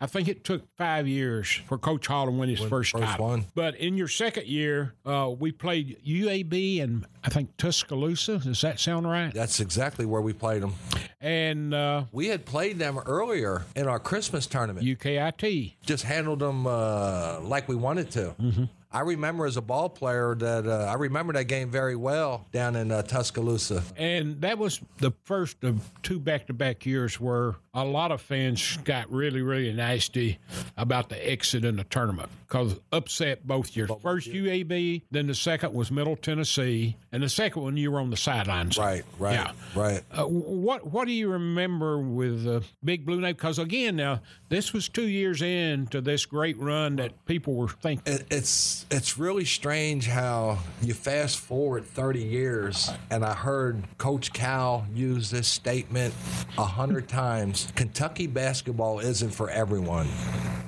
I think it took five years for Coach Hall to win his first, first title. one. But in your second year, uh, we played UAB and I think Tuscaloosa. Does that sound right? That's exactly where we played them. And uh, We had played them earlier in our Christmas tournament. UKIT. just handled them uh, like we wanted to. Mm-hmm. I remember as a ball player that uh, I remember that game very well down in uh, Tuscaloosa. And that was the first of two back to back years where a lot of fans got really, really nasty about the exit in the tournament because upset both years. First UAB, then the second was Middle Tennessee, and the second one you were on the sidelines. Right, right, Yeah. right. Uh, what what do you remember with uh, Big Blue Name? Because again, now this was two years into this great run that people were thinking. It, it's it's really strange how you fast forward 30 years, and I heard Coach Cal use this statement a hundred times. Kentucky basketball isn't for everyone,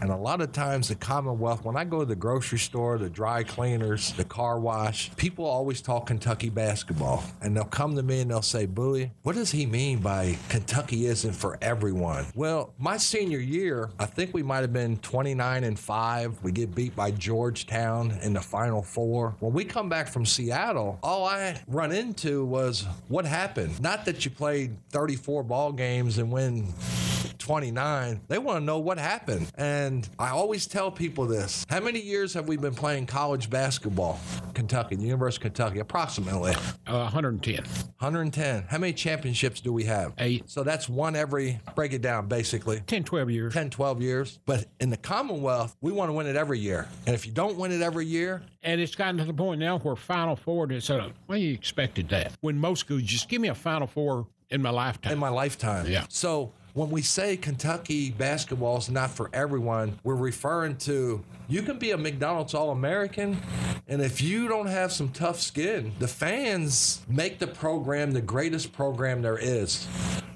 and a lot of times the Commonwealth. When I go to the grocery store, the dry cleaners, the car wash, people always talk Kentucky basketball, and they'll come to me and they'll say, "Bowie, what does he mean by Kentucky isn't for everyone?" Well, my senior year, I think we might have been 29 and five. We get beat by Georgetown in the Final Four. When we come back from Seattle, all I run into was what happened. Not that you played 34 ball games and win 29. They want to know what happened. And I always tell people this. How many years have we been playing college basketball? Kentucky, the University of Kentucky, approximately Uh, 110. 110. How many championships do we have? Eight. So that's one every, break it down basically. 10, 12 years. 10, 12 years. But in the Commonwealth, we want to win it every year. And if you don't win it every year, And it's gotten to the point now where Final Four is uh, well, you expected that. When most schools just give me a Final Four in my lifetime. in my lifetime. Yeah. So when we say Kentucky basketball is not for everyone, we're referring to you can be a McDonald's All American, and if you don't have some tough skin, the fans make the program the greatest program there is.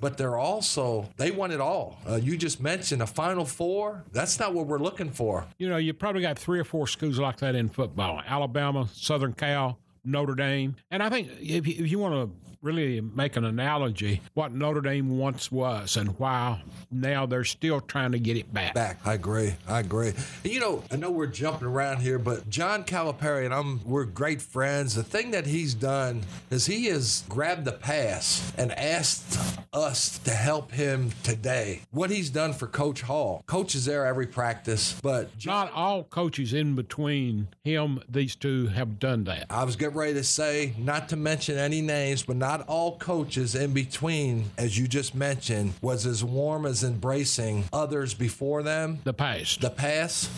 But they're also, they want it all. Uh, you just mentioned a Final Four. That's not what we're looking for. you know, you probably got three or four schools like that in football Alabama, Southern Cal, Notre Dame. And I think if you, if you want to really make an analogy, what Notre Dame once was and why now they're still trying to get it back. back. I agree. I agree. And you know, I know we're jumping around here, but John Calipari and I'm we're great friends. The thing that he's done is he has grabbed the pass and asked us to help him today. What he's done for Coach Hall. Coach is there every practice, but John, Not all coaches in between him, these two, have done that. I was getting ready to say, not to mention any names, but not all coaches in between, as you just mentioned, was as warm as embracing others before them. The past. the past.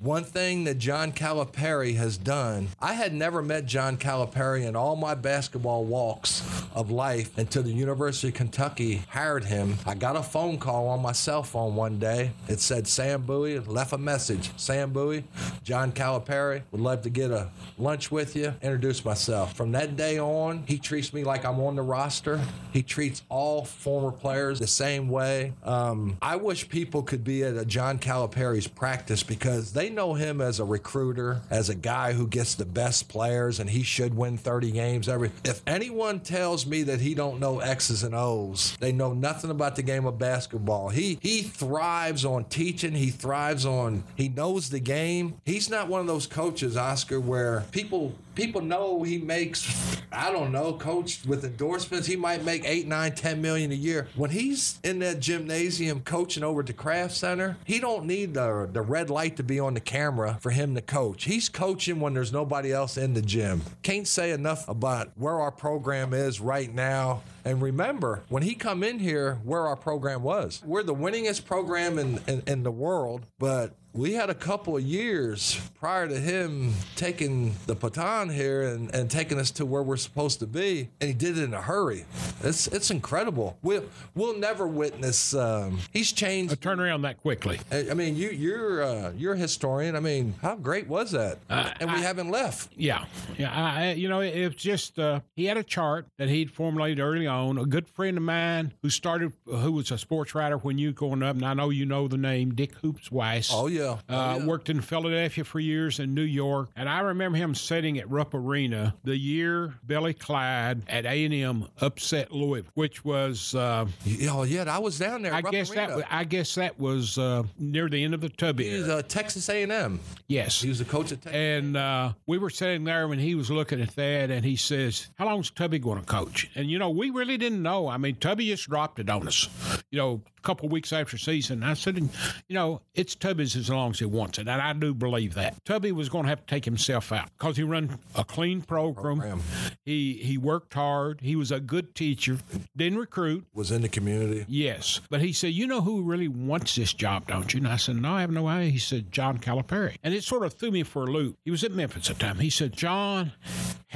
One thing that John Calipari has done, I had never met John Calipari in all my basketball walks of life until the University of Kentucky hired him. I got a phone call on my cell phone one day. It said Sam Bowie left a message. Sam Bowie, John Calipari. Would love to get a lunch with you. Introduce myself. From that day on, he treats me like I'm on the roster. He treats all former players the same way. Um, I wish people could be at a John Calipari's practice because they know him as a recruiter, as a guy who gets the best players, and he should win 30 games every. If anyone tells me that he don't know X's and O's, they know nothing about the game of basketball. He he thrives on teaching. He thrives on he knows the game. He's not one of those coaches, Oscar, where people people know he makes I don't know, coach with endorsements, he might make eight, nine, ten million a year. When he's in that gymnasium coaching over at the craft center, he don't need the the red light to be on the camera for him to coach. He's coaching when there's nobody else in the gym. Can't say enough about where our program is right now. And remember, when he come in here, where our program was. We're the winningest program in, in, in the world, but we had a couple of years prior to him taking the baton here and, and taking us to where we're supposed to be, and he did it in a hurry. It's it's incredible. We'll we'll never witness. Um, he's changed. A turnaround that quickly. I I mean, you you're uh, you're a historian. I mean, how great was that? Uh, and we I- haven't left. Yeah, yeah. I, you know, it's it just uh, he had a chart that he'd formulated early on. A good friend of mine who started, who was a sports writer when you growing up, and I know you know the name Dick Hoops Weiss. Oh yeah. Oh, Uh, yeah. Worked in Philadelphia for years in New York, and I remember him sitting at Rupp Arena the year Billy Clyde at A and M upset Louisville, which was uh, Oh yeah, I was down there. I Rupp guess that Arena. was, I guess that was uh, near the end of the Tubby. He was uh, Texas A&M. yes, He was the coach at Texas. and uh, we were sitting there when he was looking at that, and he says, "How long's Tubby going to coach?" And you know, we really didn't know. I mean, Tubby just dropped it on us. You know, a couple weeks after season, I said, "You know, it's Tubby's as long as he wants it," and I do believe that Tubby was going to have to take himself out because he run a clean program. Program. He he worked hard. He was a good teacher. Didn't recruit. was in the community. Yes. But he said, You know who really wants this job, don't you? And I said, No, I have no idea. He said, John Calipari. And it sort of threw me for a loop. He was at Memphis at the time. He said, John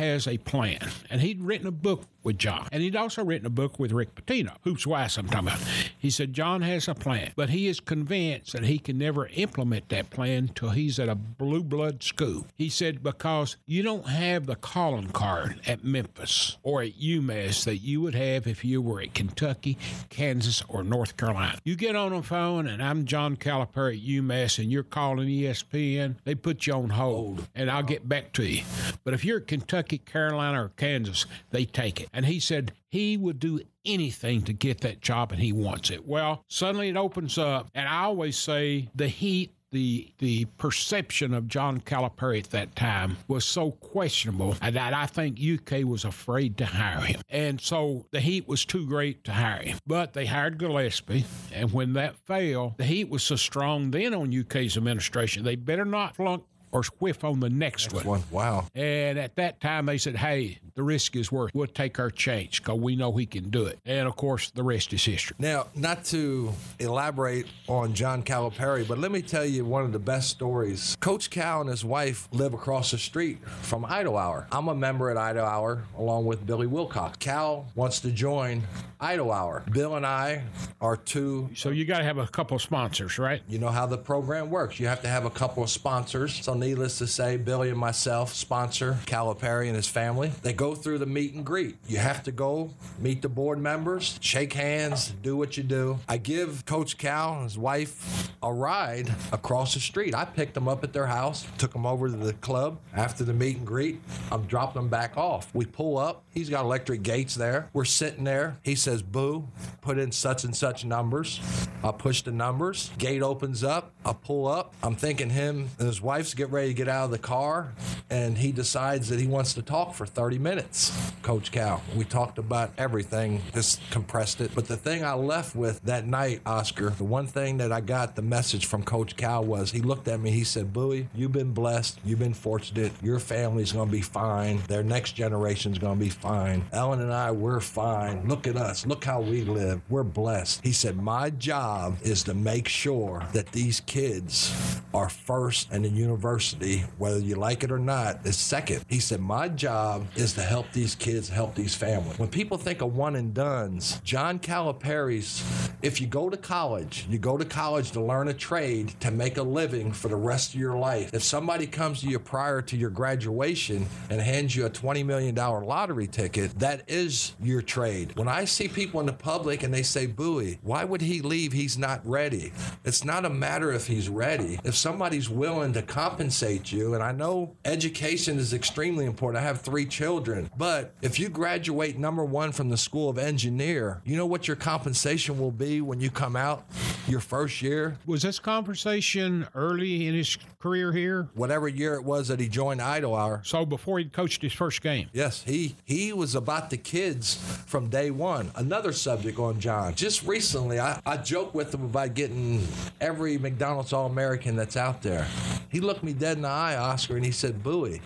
has a plan. And he'd written a book with John. And he'd also written a book with Rick Pitino, Hoops Weiss, I'm talking about. He said, John has a plan, but he is convinced that he can never implement that plan till he's at a blue blood school. He said, Because you don't have the calling card at Memphis or at UMass that you would have if you were at Kentucky, Kansas, or North Carolina. You get on the phone and I'm John Calipari at UMass and you're calling ESPN, they put you on hold and I'll get back to you. But if you're at Kentucky, Carolina, or Kansas, they take it. And he said he would do anything to get that job and he wants it. Well, suddenly it opens up. And I always say the heat the the perception of John Calipari at that time was so questionable that I think UK was afraid to hire him. And so the heat was too great to hire him. But they hired Gillispie, and when that failed, the heat was so strong then on UK's administration, they better not flunk or whiff on the next, one. One. Wow. And at that time, they said, hey, the risk is worth it. We'll take our chance because we know he can do it. And of course, the rest is history. Now, not to elaborate on John Calipari, but let me tell you one of the best stories. Coach Cal and his wife live across the street from Idle Hour. I'm a member at Idle Hour along with Billy Wilcox. Cal wants to join Idle Hour. Bill and I are two So you got to have a couple of sponsors, right? you know how the program works. You have to have a couple of sponsors. So, needless to say, Billy and myself sponsor Calipari and his family. They go through the meet and greet. You have to go meet the board members, shake hands, do what you do. I give Coach Cal and his wife a ride across the street. I picked them up at their house, took them over to the club after the meet and greet. I'm dropping them back off. We pull up. He's got electric gates there. We're sitting there. He says, Boo, put in such and such numbers. I push the numbers. Gate opens up. I pull up. I'm thinking him and his wife's getting ready to get out of the car, and he decides that he wants to talk for 30 minutes. Coach Cal. We talked about everything, just compressed it. But the thing I left with that night, Oscar, the one thing that I got the message from Coach Cal was he looked at me, he said, Bowie, you've been blessed, you've been fortunate, your family's gonna be fine, their next generation's gonna be fine. Ellen and I, we're fine. Look at us, look how we live. We're blessed. He said, My job is to make sure that these kids are first in the university University, whether you like it or not, is second. He said, My job is to help these kids, help these families. When people think of one and dones, John Calipari's, if you go to college, you go to college to learn a trade to make a living for the rest of your life. If somebody comes to you prior to your graduation and hands you a $20 million lottery ticket, that is your trade. When I see people in the public and they say, Bowie, why would he leave? He's not ready. It's not a matter if he's ready. If somebody's willing to compensate you, and I know education is extremely important. I have three children, but if you graduate number one from the School of Engineer, you know what your compensation will be when you come out your first year? Was this conversation early in his career here? Whatever year it was that he joined Idle Hour. So before he coached his first game? Yes, he he was about the kids from day one. Another subject on John. Just recently, I, I joked with him about getting every McDonald's All American that's out there. He looked me dead in the eye, Oscar, and he said, Bowie,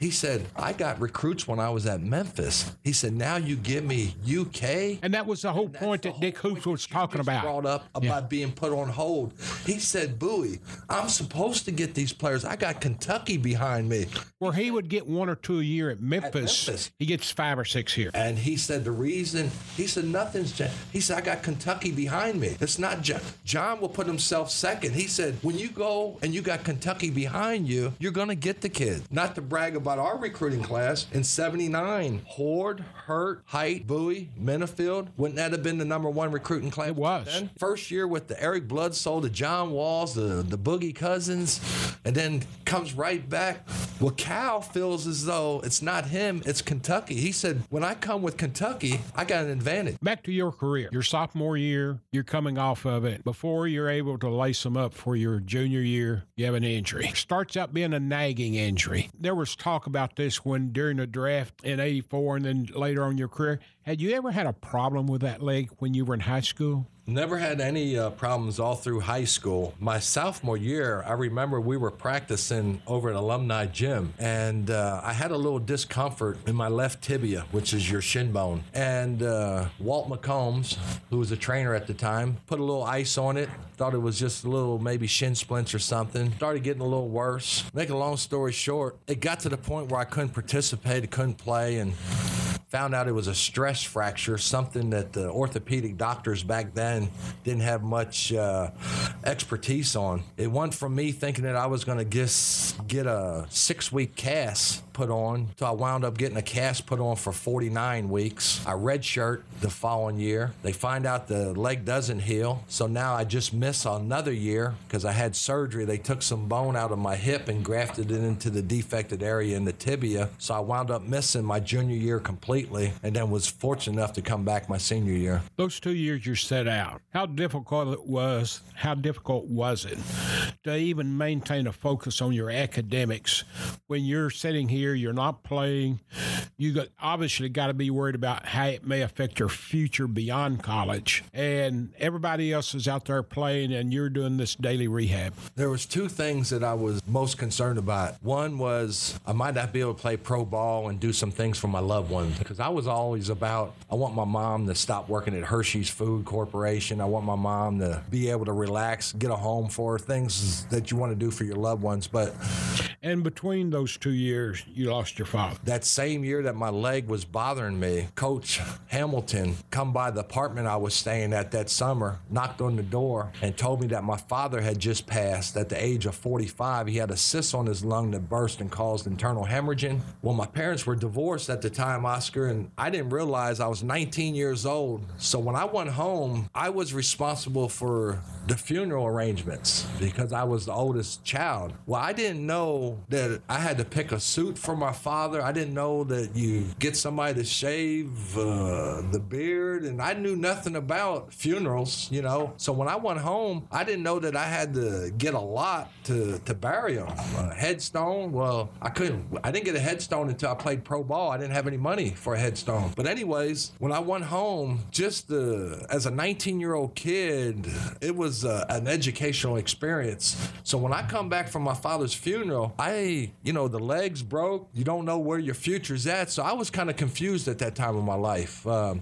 he said, I got recruits when I was at Memphis. He said, now you give me UK. And that was the whole point that Dick Hoops was talking about. Brought up about yeah. being put on hold. He said, Bowie, I'm supposed to get these players. I got Kentucky behind me. Where he would get one or two a year at Memphis, at Memphis. he gets five or six here. And he said, the reason, he said, nothing's changed. He said, I got Kentucky behind me. It's not John. John will put himself second. He said, when you go and you got Kentucky behind you, you're going to get the kid. Not to brag about about our recruiting class in 79. Hord, Hurt, Heitz, Bowie, Minniefield. Wouldn't that have been the number one recruiting class? It was. Then? First year with the Eric Bledsoe, the John Walls, the, the Boogie Cousins, and then comes right back. Well, Cal feels as though it's not him, it's Kentucky. He said, when I come with Kentucky, I got an advantage. Back to your career. Your sophomore year, you're coming off of it. Before you're able to lace them up for your junior year, you have an injury. Starts out being a nagging injury. There was talk talk about this when during the draft in 84 and then later on your career. Had you ever had a problem with that leg when you were in high school? Never had any uh, problems all through high school. My sophomore year, I remember we were practicing over at Alumni Gym, and uh, I had a little discomfort in my left tibia, which is your shin bone. And uh, Walt McCombs, who was a trainer at the time, put a little ice on it. Thought it was just a little maybe shin splints or something. Started getting a little worse. Make a long story short, it got to the point where I couldn't participate, couldn't play, and found out it was a stress fracture, something that the orthopedic doctors back then didn't have much uh, expertise on. It went from me thinking that I was going to get a six week cast put on. So I wound up getting a cast put on for 49 weeks. I redshirt the following year. They find out the leg doesn't heal. So now I just miss another year because I had surgery. They took some bone out of my hip and grafted it into the defected area in the tibia. So I wound up missing my junior year completely and then was fortunate enough to come back my senior year. Those two years you set out, how difficult it was, how difficult was it to even maintain a focus on your academics when you're sitting here you're not playing. You got obviously got to be worried about how it may affect your future beyond college. And everybody else is out there playing, and you're doing this daily rehab. There was two things that I was most concerned about. One was I might not be able to play pro ball and do some things for my loved ones because I was always about I want my mom to stop working at Hershey's Food Corporation. I want my mom to be able to relax, get a home for her, things that you want to do for your loved ones. But and between those two years, you lost your father. That same year that my leg was bothering me, Coach Hamilton come by the apartment I was staying at that summer, knocked on the door, and told me that my father had just passed at the age of 45. He had a cyst on his lung that burst and caused internal hemorrhaging. Well, my parents were divorced at the time, Oscar, and I didn't realize I was 19 years old. So when I went home, I was responsible for the funeral arrangements because I was the oldest child. Well, I didn't know that I had to pick a suit for my father. I didn't know that you get somebody to shave uh, the beard, and I knew nothing about funerals, you know. So when I went home, I didn't know that I had to get a lot to to bury him. A headstone, well, I couldn't. I didn't get a headstone until I played pro ball. I didn't have any money for a headstone. But anyways, when I went home, just uh, as a 19 year old kid, it was uh, an educational experience. So when I come back from my father's funeral, I, you know, the legs broke. You don't know where your future's at. So I was kind of confused at that time of my life. Um,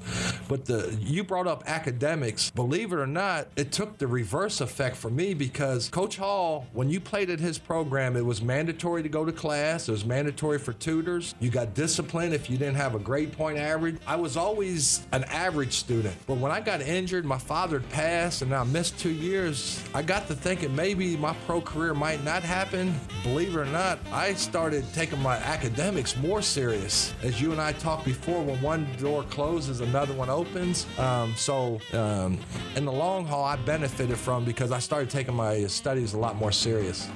but the you brought up academics. Believe it or not, it took the reverse effect for me because Coach Hall, when you played at his program, it was mandatory to go to class. It was mandatory for tutors. You got disciplined if you didn't have a grade point average. I was always an average student. But when I got injured, my father passed, and I missed two years. I got to thinking maybe my pro career might not happen. Believe it or not, I started taking my academics more serious. As you and I talked before, when one door closes, another one opens. Um, so, um, in the long haul, I benefited from because I started taking my studies a lot more serious.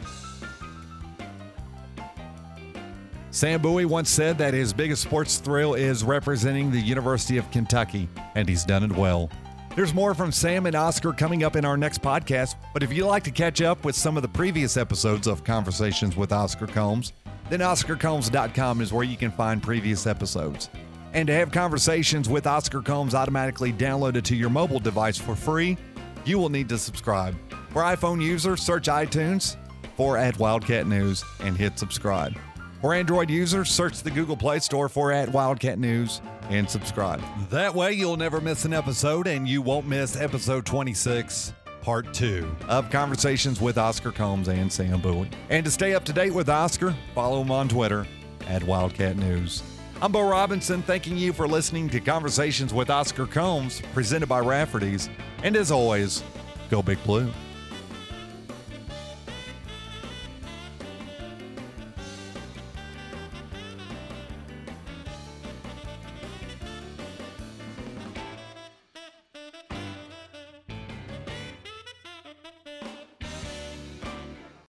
Sam Bowie once said that his biggest sports thrill is representing the University of Kentucky, and he's done it well. There's more from Sam and Oscar coming up in our next podcast, but if you'd like to catch up with some of the previous episodes of Conversations with Oscar Combs, then OscarCombs.com is where you can find previous episodes. And to have Conversations with Oscar Combs automatically downloaded to your mobile device for free, you will need to subscribe. For iPhone users, search iTunes for at Wildcat News and hit subscribe. For Android users, search the Google Play Store for at Wildcat News and subscribe. That way, you'll never miss an episode and you won't miss episode 26, part two of Conversations with Oscar Combs and Sam Bowie. And to stay up to date with Oscar, follow him on Twitter at Wildcat News. I'm Bo Robinson, thanking you for listening to Conversations with Oscar Combs, presented by Rafferty's. And as always, go Big Blue.